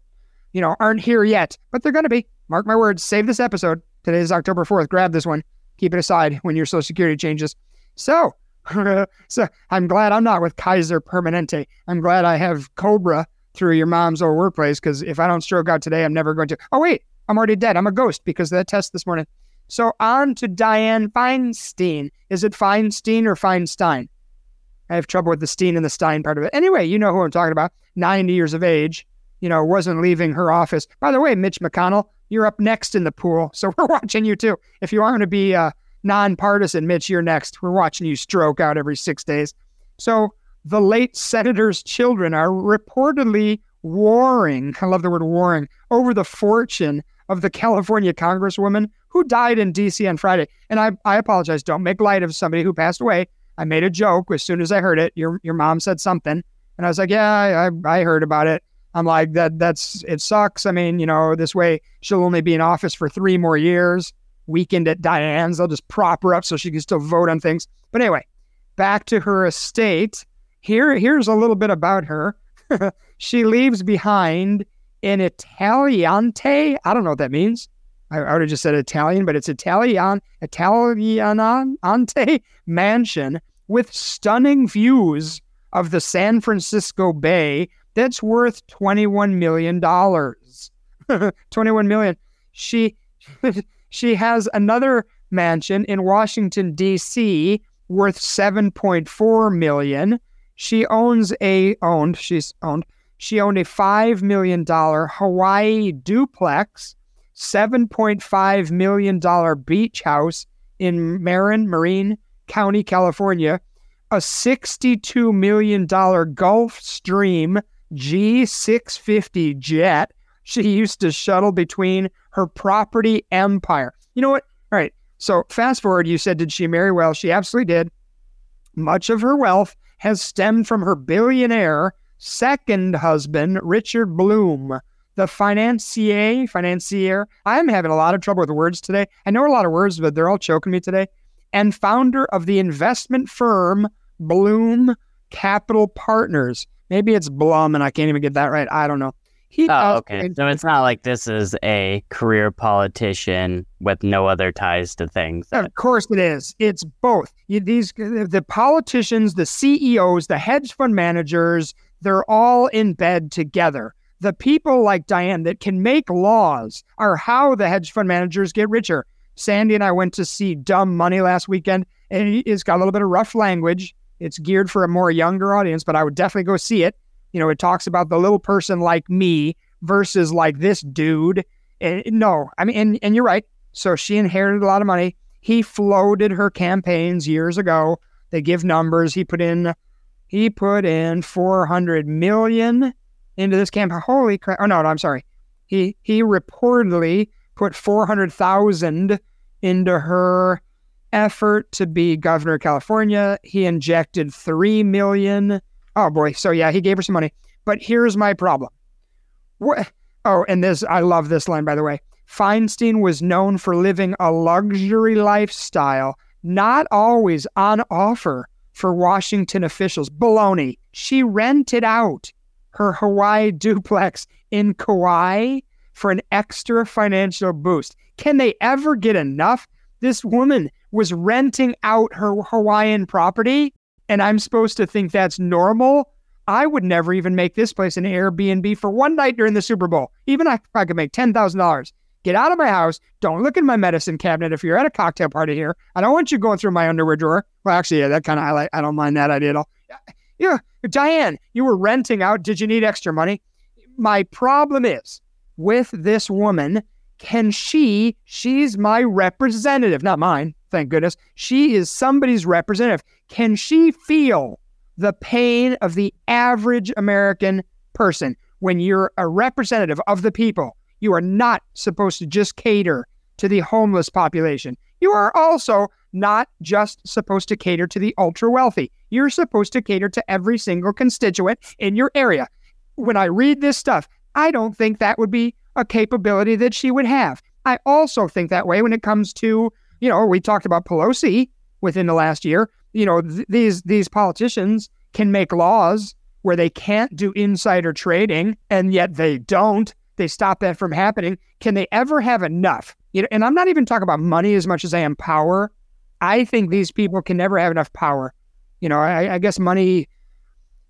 you know, aren't here yet, but they're going to be. Mark my words, save this episode. Today is October 4th. Grab this one keep it aside when your social security changes. So, *laughs* so I'm glad I'm not with Kaiser Permanente. I'm glad I have Cobra through your mom's old workplace because if I don't stroke out today, I'm never going to. Oh wait, I'm already dead. I'm a ghost because of that test this morning. So on to Dianne Feinstein. Is it Feinstein or Feinstein? I have trouble with the Steen and the Stein part of it. Anyway, you know who I'm talking about. 90 years of age, you know, wasn't leaving her office. By the way, Mitch McConnell, you're up next in the pool. So *laughs* we're watching you too. If you are going to be uh, nonpartisan, Mitch, you're next. We're watching you stroke out every six days. So the late senator's children are reportedly warring, I love the word warring, over the fortune of the California congresswoman who died in D.C. on Friday. And I, I apologize. Don't make light of somebody who passed away. I made a joke as soon as I heard it. Your your mom said something, and I was like, "Yeah, I, I heard about it." I'm like, that that's it sucks. I mean, you know, this way she'll only be in office for three more years. Weekend at Dianne's, they'll just prop her up so she can still vote on things. But anyway, back to her estate. Here, here's a little bit about her. *laughs* she leaves behind an Italiante. I don't know what that means. I, would have just said Italian, but it's Italian Italianante mansion with stunning views of the San Francisco Bay that's worth $21 million. *laughs* 21 million. She *laughs* she has another mansion in Washington D.C. worth 7.4 million. She owns a owned, she's owned. She owned a 5 million dollar Hawaii duplex, 7.5 million dollar beach house in Marin Marine County, California, a $62 million Gulfstream G650 jet she used to shuttle between her property empire. You know what? All right. So fast forward, you said, did she marry well? She absolutely did. Much of her wealth has stemmed from her billionaire second husband, Richard Bloom, the financier, financier. I'm having a lot of trouble with words today. I know a lot of words, but they're all choking me today. And founder of the investment firm Bloom Capital Partners. Maybe it's Blum, and I can't even get that right. I don't know. He oh, okay. So it's not like this is a career politician with no other ties to things. Of course it is. It's both. You, these the politicians, the CEOs, the hedge fund managers, they're all in bed together. The people like Dianne that can make laws are how the hedge fund managers get richer. Sandy and I went to see Dumb Money last weekend, and it's got a little bit of rough language. It's geared for a more younger audience, but I would definitely go see it. You know, it talks about the little person like me versus like this dude. And no, I mean, and, and you're right. So she inherited a lot of money. He floated her campaigns years ago. They give numbers. He put in, he put in 400 million into this camp. Holy crap! Oh no, no, I'm sorry. He he reportedly put 400,000 into her effort to be governor of California. He injected 3 million. Oh boy. So yeah, he gave her some money. But here's my problem. What? Oh, and this, I love this line, by the way. Feinstein was known for living a luxury lifestyle, not always on offer for Washington officials. Baloney. She rented out her Hawaii duplex in Kauai for an extra financial boost. Can they ever get enough? This woman was renting out her Hawaiian property, and I'm supposed to think that's normal. I would never even make this place an Airbnb for one night during the Super Bowl. Even if I could make $10,000. Get out of my house. Don't look in my medicine cabinet if you're at a cocktail party here. I don't want you going through my underwear drawer. Well, actually, yeah, that kind of I like. I don't mind that idea at all. Yeah, Dianne, you were renting out. Did you need extra money? My problem is with this woman. Can she? She's my representative, not mine. Thank goodness. She is somebody's representative. Can she feel the pain of the average American person when you're a representative of the people? You are not supposed to just cater to the homeless population. You are also not just supposed to cater to the ultra wealthy. You're supposed to cater to every single constituent in your area. When I read this stuff, I don't think that would be a capability that she would have. I also think that way when it comes to, you know, we talked about Pelosi within the last year. You know, th- these these politicians can make laws where they can't do insider trading and yet they don't they stop that from happening. Can they ever have enough? You know, and I'm not even talking about money as much as I am power. I think these people can never have enough power. You know, I, I guess money.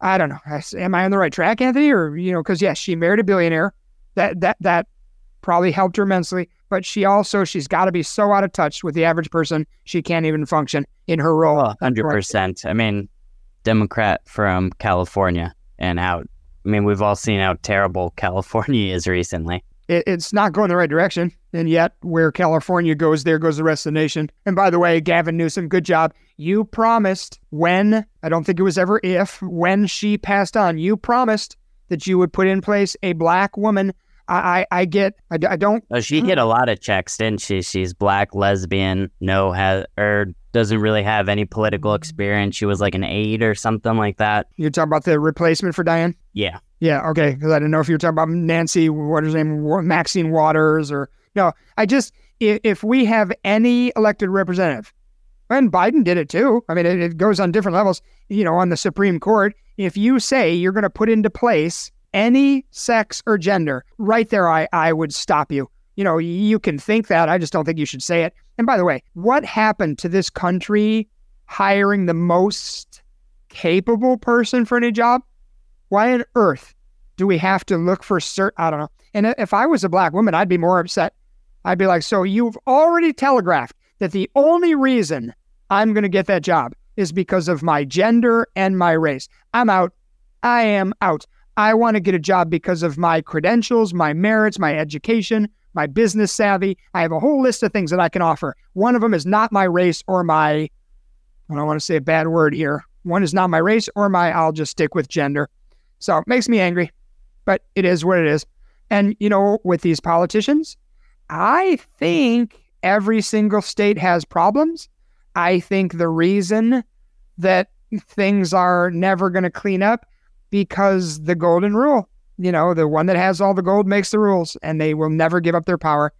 I don't know. Am I on the right track, Anthony? Or you know, because yes, she married a billionaire. That that that probably helped her immensely. But she also she's got to be so out of touch with the average person she can't even function in her role. Oh, hundred percent. I mean, Democrat from California and out I mean, we've all seen how terrible *laughs* California is recently. It, it's not going the right direction. And yet, where California goes, there goes the rest of the nation. And by the way, Gavin Newsom, good job. You promised when, I don't think it was ever if, when she passed on, you promised that you would put in place a black woman. I, I, I get, I, I don't. Oh, she hit a lot of checks, didn't she? She's black, lesbian, no, has, or doesn't really have any political experience. She was like an aide or something like that. You're talking about the replacement for Dianne? Yeah. Yeah. Okay. Because I didn't know if you were talking about Nancy, what is her name, Maxine Waters, or no. I just if, we have any elected representative, and Biden did it too. I mean, it, it goes on different levels. You know, on the Supreme Court, if you say you're going to put into place any sex or gender, right there, I I would stop you. You know, you can think that. I just don't think you should say it. And by the way, what happened to this country hiring the most capable person for any job? Why on earth do we have to look for cert? I don't know. And if I was a black woman, I'd be more upset. I'd be like, so you've already telegraphed that the only reason I'm going to get that job is because of my gender and my race. I'm out. I am out. I want to get a job because of my credentials, my merits, my education, my business savvy. I have a whole list of things that I can offer. One of them is not my race or my, I don't want to say a bad word here. One is not my race or my, I'll just stick with gender. So it makes me angry, but it is what it is. And, you know, with these politicians, I think every single state has problems. I think the reason that things are never going to clean up because the golden rule you know, the one that has all the gold makes the rules, and they will never give up their power.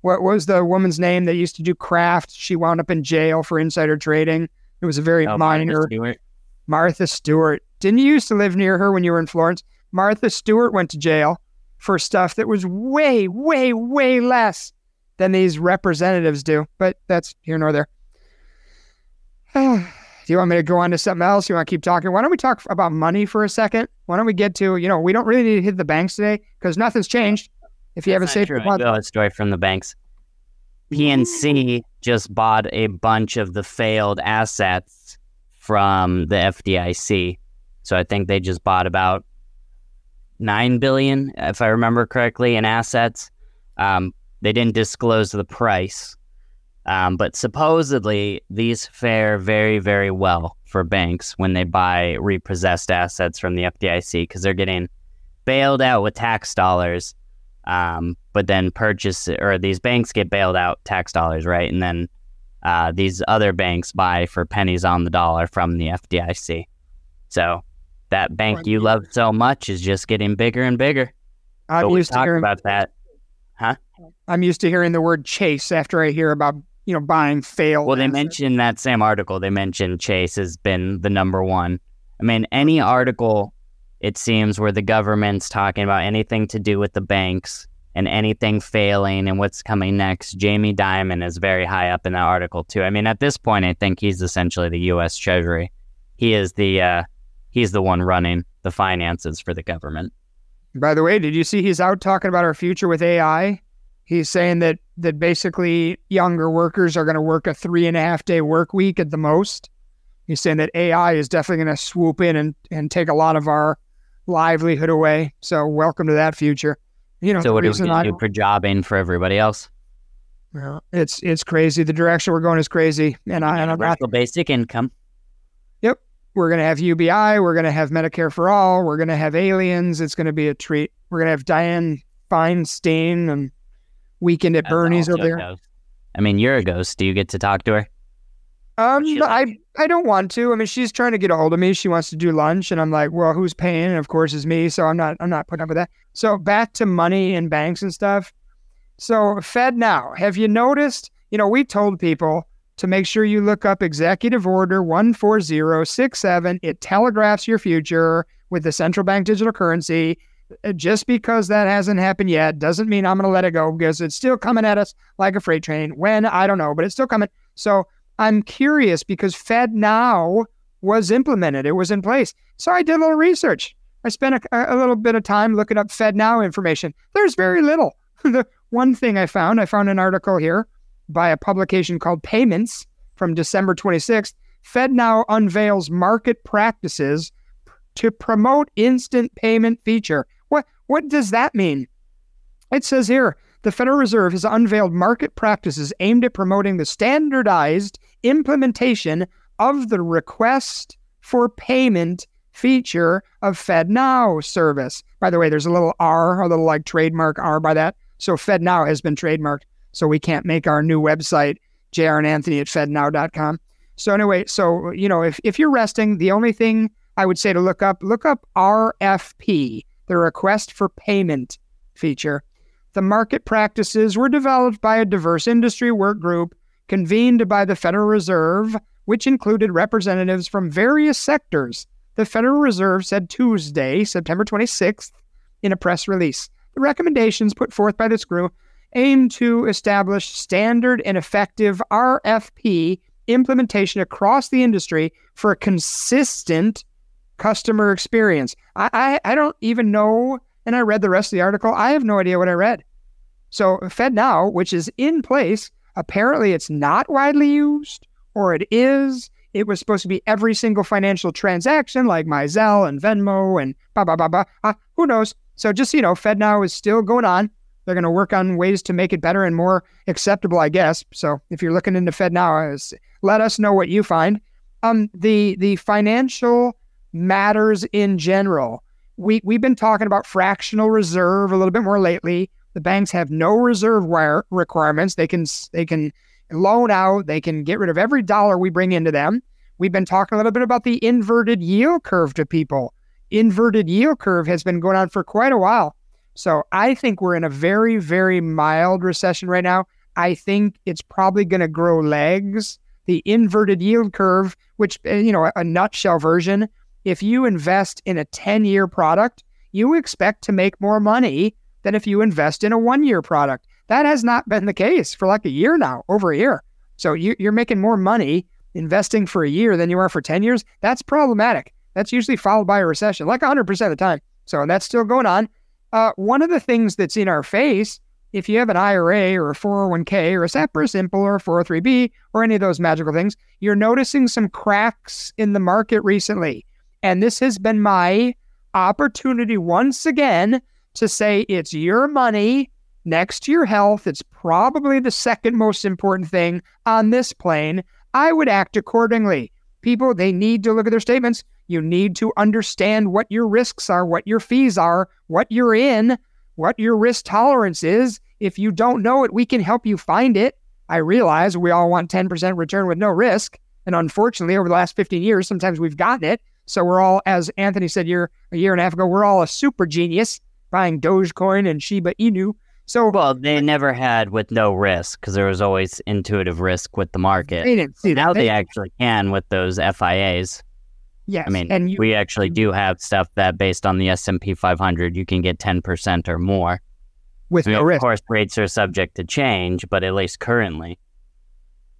What was the woman's name that used to do craft? She wound up in jail for insider trading. It was a very oh, minor. Martha Stewart. Martha Stewart. Didn't you used to live near her when you were in Florence? Martha Stewart went to jail for stuff that was way, way, way less than these representatives do. But that's here nor there. *sighs* Do you want me to go on to something else? You want to keep talking? Why don't we talk about money for a second? Why don't we get to, you know, we don't really need to hit the banks today because nothing's changed. If you That's have a safe deposit. a story from the banks. PNC just bought a bunch of the failed assets from the FDIC. So I think they just bought about 9 billion, if I remember correctly, in assets. Um, they didn't disclose the price. Um, but supposedly, these fare very, very well for banks when they buy repossessed assets from the FDIC because they're getting bailed out with tax dollars. Um, but then purchase or these banks get bailed out tax dollars, right? And then uh, these other banks buy for pennies on the dollar from the FDIC. So that bank you love so much is just getting bigger and bigger. I'm used to hearing about that, huh? I'm used to hearing the word chase after I hear about you know, buying fail. Well, they mentioned that same article. They mentioned Chase has been the number one. I mean, any article it seems, where the government's talking about anything to do with the banks and anything failing and what's coming next. Jamie Dimon is very high up in that article too. I mean, at this point, I think he's essentially the U.S. Treasury. He is the uh, he's the one running the finances for the government. By the way, did you see he's out talking about our future with AI? He's saying that that basically younger workers are going to work a three and a half day work week at the most. He's saying that AI is definitely going to swoop in and, and take a lot of our livelihood away. So welcome to that future. You know, so what do we I, do for jobbing for everybody else? Well, it's it's crazy. The direction we're going is crazy, and I and I'm not basic income. We're gonna have UBI. We're gonna have Medicare for all. We're gonna have aliens. It's gonna be a treat. We're gonna have Dianne Feinstein and Weekend at That's Bernie's over there. I mean, you're a ghost. Do you get to talk to her? Um, I I don't want to. I mean, she's trying to get a hold of me. She wants to do lunch, and I'm like, well, who's paying? And of course, it's me. So I'm not I'm not putting up with that. So back to money and banks and stuff. So Fed now, have you noticed? You know, we told people to make sure you look up Executive Order 14067. It telegraphs your future with the central bank digital currency. Uh, just because that hasn't happened yet doesn't mean I'm going to let it go because it's still coming at us like a freight train. When I don't know, but it's still coming. So I'm curious because Fed Now was implemented, it was in place. So I did a little research. I spent a, a little bit of time looking up Fed Now information. There's very little. *laughs* the one thing I found, I found an article here by a publication called Payments from December 26th. Fed Now unveils market practices to promote instant payment feature. What what does that mean? It says here the Federal Reserve has unveiled market practices aimed at promoting the standardized implementation of the request for payment feature of FedNow service. By the way, there's a little R, a little like trademark R by that. So FedNow has been trademarked. So we can't make our new website, JR and Anthony at FedNow.com. So anyway, so you know, if, if you're resting, the only thing I would say to look up, look up RFP, the request for payment feature. The market practices were developed by a diverse industry work group convened by the Federal Reserve, which included representatives from various sectors. The Federal Reserve said Tuesday, September 26th, in a press release. The recommendations put forth by this group aim to establish standard and effective RFP implementation across the industry for a consistent customer experience. I, I, I don't even know and I read the rest of the article. I have no idea what I read. So FedNow, which is in place, apparently it's not widely used, or it is. It was supposed to be every single financial transaction, like my Zelle and Venmo and blah blah blah blah. Uh, who knows? So just you know, FedNow is still going on. They're going to work on ways to make it better and more acceptable, I guess. So if you're looking into FedNow, let us know what you find. Um, the the financial matters in general we we've been talking about fractional reserve a little bit more lately. The banks have no reserve wire requirements. They can they can loan out. They can get rid of every dollar we bring into them. We've been talking a little bit about the inverted yield curve to people. Inverted yield curve has been going on for quite a while. So I think we're in a very very mild recession right now. I think it's probably going to grow legs. The inverted yield curve, which eh, you know, a nutshell version if you invest in a 10 year product, you expect to make more money than if you invest in a one year product. That has not been the case for like a year now, over a year. So you, are making more money investing for a year than you are for 10 years. That's problematic. That's usually followed by a recession, like 100% of the time. So that's still going on. Uh, one of the things that's in our face, if you have an IRA or a 401k or a SEP Simple or a 403b or any of those magical things, you're noticing some cracks in the market recently. And this has been my opportunity once again to say it's your money next to your health. It's probably the second most important thing on this plane. I would act accordingly. People, they need to look at their statements. You need to understand what your risks are, what your fees are, what you're in, what your risk tolerance is. If you don't know it, we can help you find it. I realize we all want 10% return with no risk. And unfortunately, over the last 15 years, sometimes we've gotten it. So we're all, as Anthony said year a year and a half ago, we're all a super genius buying Dogecoin and Shiba Inu. So well, they never had with no risk because there was always intuitive risk with the market. They didn't see now that. they actually can with those FIAs. Yes, I mean, and you, we actually do have stuff that based on the S&P 500, you can get 10% or more. with I mean, no of course, rates are subject to change, but at least currently.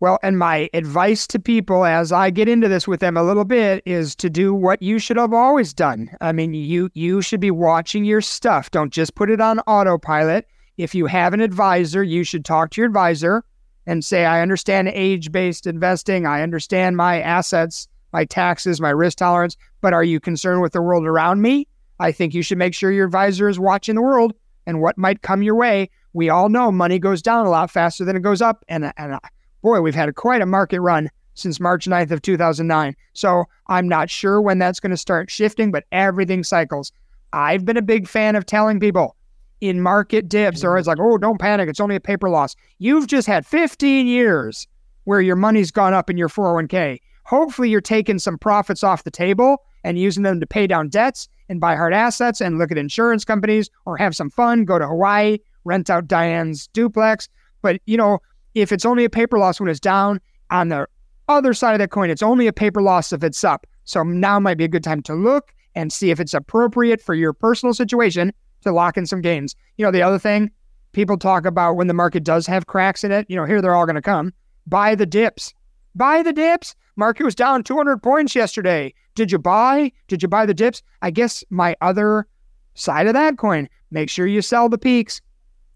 Well, and my advice to people as I get into this with them a little bit is to do what you should have always done. I mean, you you should be watching your stuff. Don't just put it on autopilot. If you have an advisor, you should talk to your advisor and say, "I understand age-based investing. I understand my assets, my taxes, my risk tolerance, but are you concerned with the world around me?" I think you should make sure your advisor is watching the world and what might come your way. We all know money goes down a lot faster than it goes up, and and uh, boy, we've had quite a market run since March 9th of 2009. So I'm not sure when that's going to start shifting, but everything cycles. I've been a big fan of telling people in market dips, or it's like, oh, don't panic. It's only a paper loss. You've just had 15 years where your money's gone up in your 401k. Hopefully, you're taking some profits off the table and using them to pay down debts and buy hard assets and look at insurance companies or have some fun, go to Hawaii, rent out Dianne's duplex. But, you know, if it's only a paper loss when it's down, on the other side of that coin, it's only a paper loss if it's up. So now might be a good time to look and see if it's appropriate for your personal situation to lock in some gains. You know, the other thing people talk about when the market does have cracks in it, you know, here they're all going to come. Buy the dips. Buy the dips. Market was down 200 points yesterday. Did you buy? Did you buy the dips? I guess my other side of that coin, make sure you sell the peaks.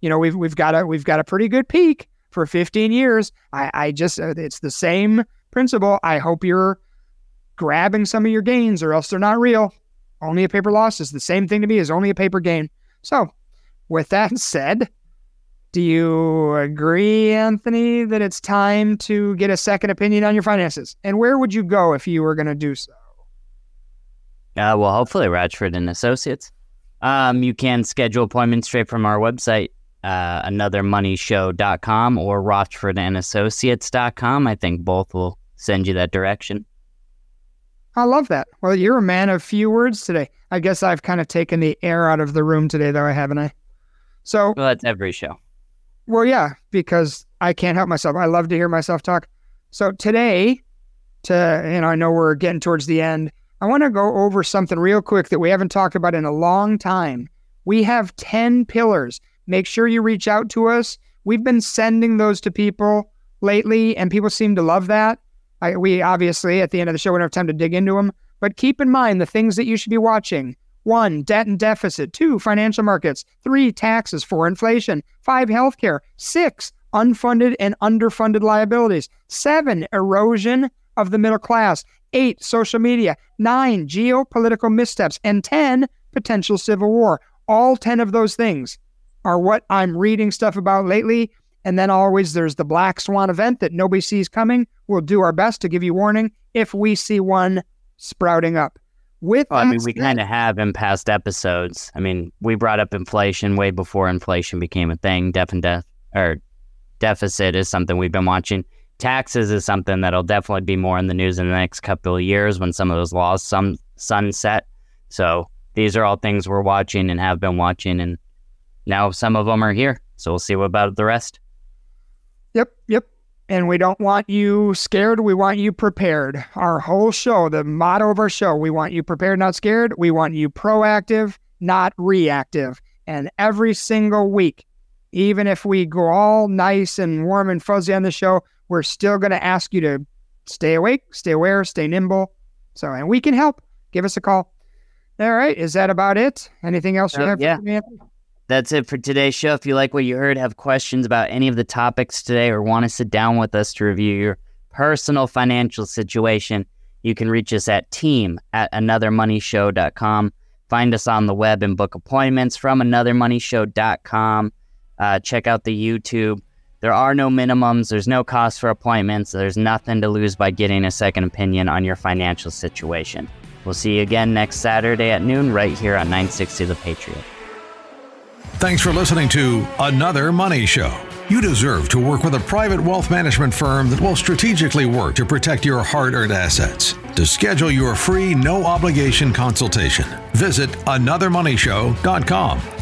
You know, we've we've got a we've got a pretty good peak for 15 years. I, I just, uh, it's the same principle. I hope you're grabbing some of your gains or else they're not real. Only a paper loss is the same thing to me as only a paper gain. So, with that *laughs* said, do you agree, Anthony, that it's time to get a second opinion on your finances? And where would you go if you were going to do so? Uh, well, hopefully, Rochford and Associates. Um, you can schedule appointments straight from our website, uh, anothermoneyshow.com or rochfordandassociates.com. I think both will send you that direction. I love that. Well, you're a man of few words today. I guess I've kind of taken the air out of the room today, though, haven't I? So, Well, that's every show. Well, yeah, because I can't help myself. I love to hear myself talk. So today, to and I know we're getting towards the end. I want to go over something real quick that we haven't talked about in a long time. We have 10 pillars. Make sure you reach out to us. We've been sending those to people lately, and people seem to love that. I, we obviously, at the end of the show, we don't have time to dig into them, but keep in mind the things that you should be watching. One, debt and deficit. Two, financial markets. Three, taxes. Four, inflation. Five, healthcare. Six, unfunded and underfunded liabilities. Seven, erosion of the middle class. Eight, social media. Nine, geopolitical missteps. And 10, potential civil war. All 10 of those things are what I'm reading stuff about lately. And then always there's the black swan event that nobody sees coming. We'll do our best to give you warning if we see one sprouting up. With Well, I mean, we kind of have in past episodes. I mean, we brought up inflation way before inflation became a thing. Def and death or deficit is something we've been watching. Taxes is something that'll definitely be more in the news in the next couple of years when some of those laws some sunset. So these are all things we're watching and have been watching, and now some of them are here. So we'll see what about the rest. Yep, yep. And we don't want you scared. We want you prepared. Our whole show, the motto of our show, we want you prepared, not scared. We want you proactive, not reactive. And every single week, even if we go all nice and warm and fuzzy on the show, we're still going to ask you to stay awake, stay aware, stay nimble. So, and we can help. Give us a call. All right. Is that about it? Anything else you Uh, have? for yeah. That's it for today's show. If you like what you heard, have questions about any of the topics today, or want to sit down with us to review your personal financial situation, you can reach us at team at anothermoneyshow.com. Find us on the web and book appointments from anothermoneyshow.com. Uh, check out the YouTube. There are no minimums, there's no cost for appointments, there's nothing to lose by getting a second opinion on your financial situation. We'll see you again next Saturday at noon, right here on 960 The Patriot. Thanks for listening to Another Money Show. You deserve to work with a private wealth management firm that will strategically work to protect your hard earned assets. To schedule your free, no obligation consultation, visit anothermoneyshow.com.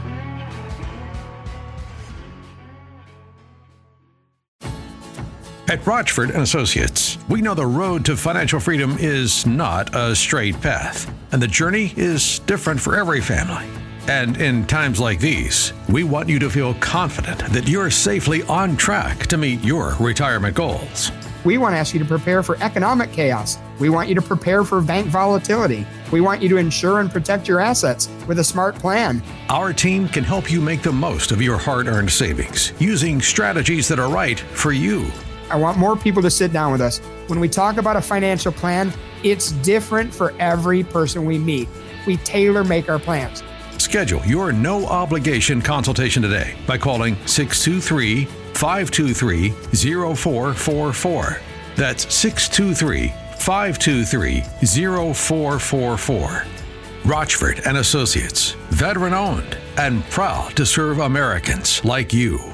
At Rochford and Associates, we know the road to financial freedom is not a straight path, and the journey is different for every family. And in times like these, we want you to feel confident that you're safely on track to meet your retirement goals. We want to ask you to prepare for economic chaos. We want you to prepare for bank volatility. We want you to insure and protect your assets with a smart plan. Our team can help you make the most of your hard earned savings using strategies that are right for you. I want more people to sit down with us. When we talk about a financial plan, it's different for every person we meet. We tailor make our plans. Schedule your no obligation consultation today by calling 623 523 0444. That's 623 523 0444. Rochford and Associates, veteran owned and proud to serve Americans like you.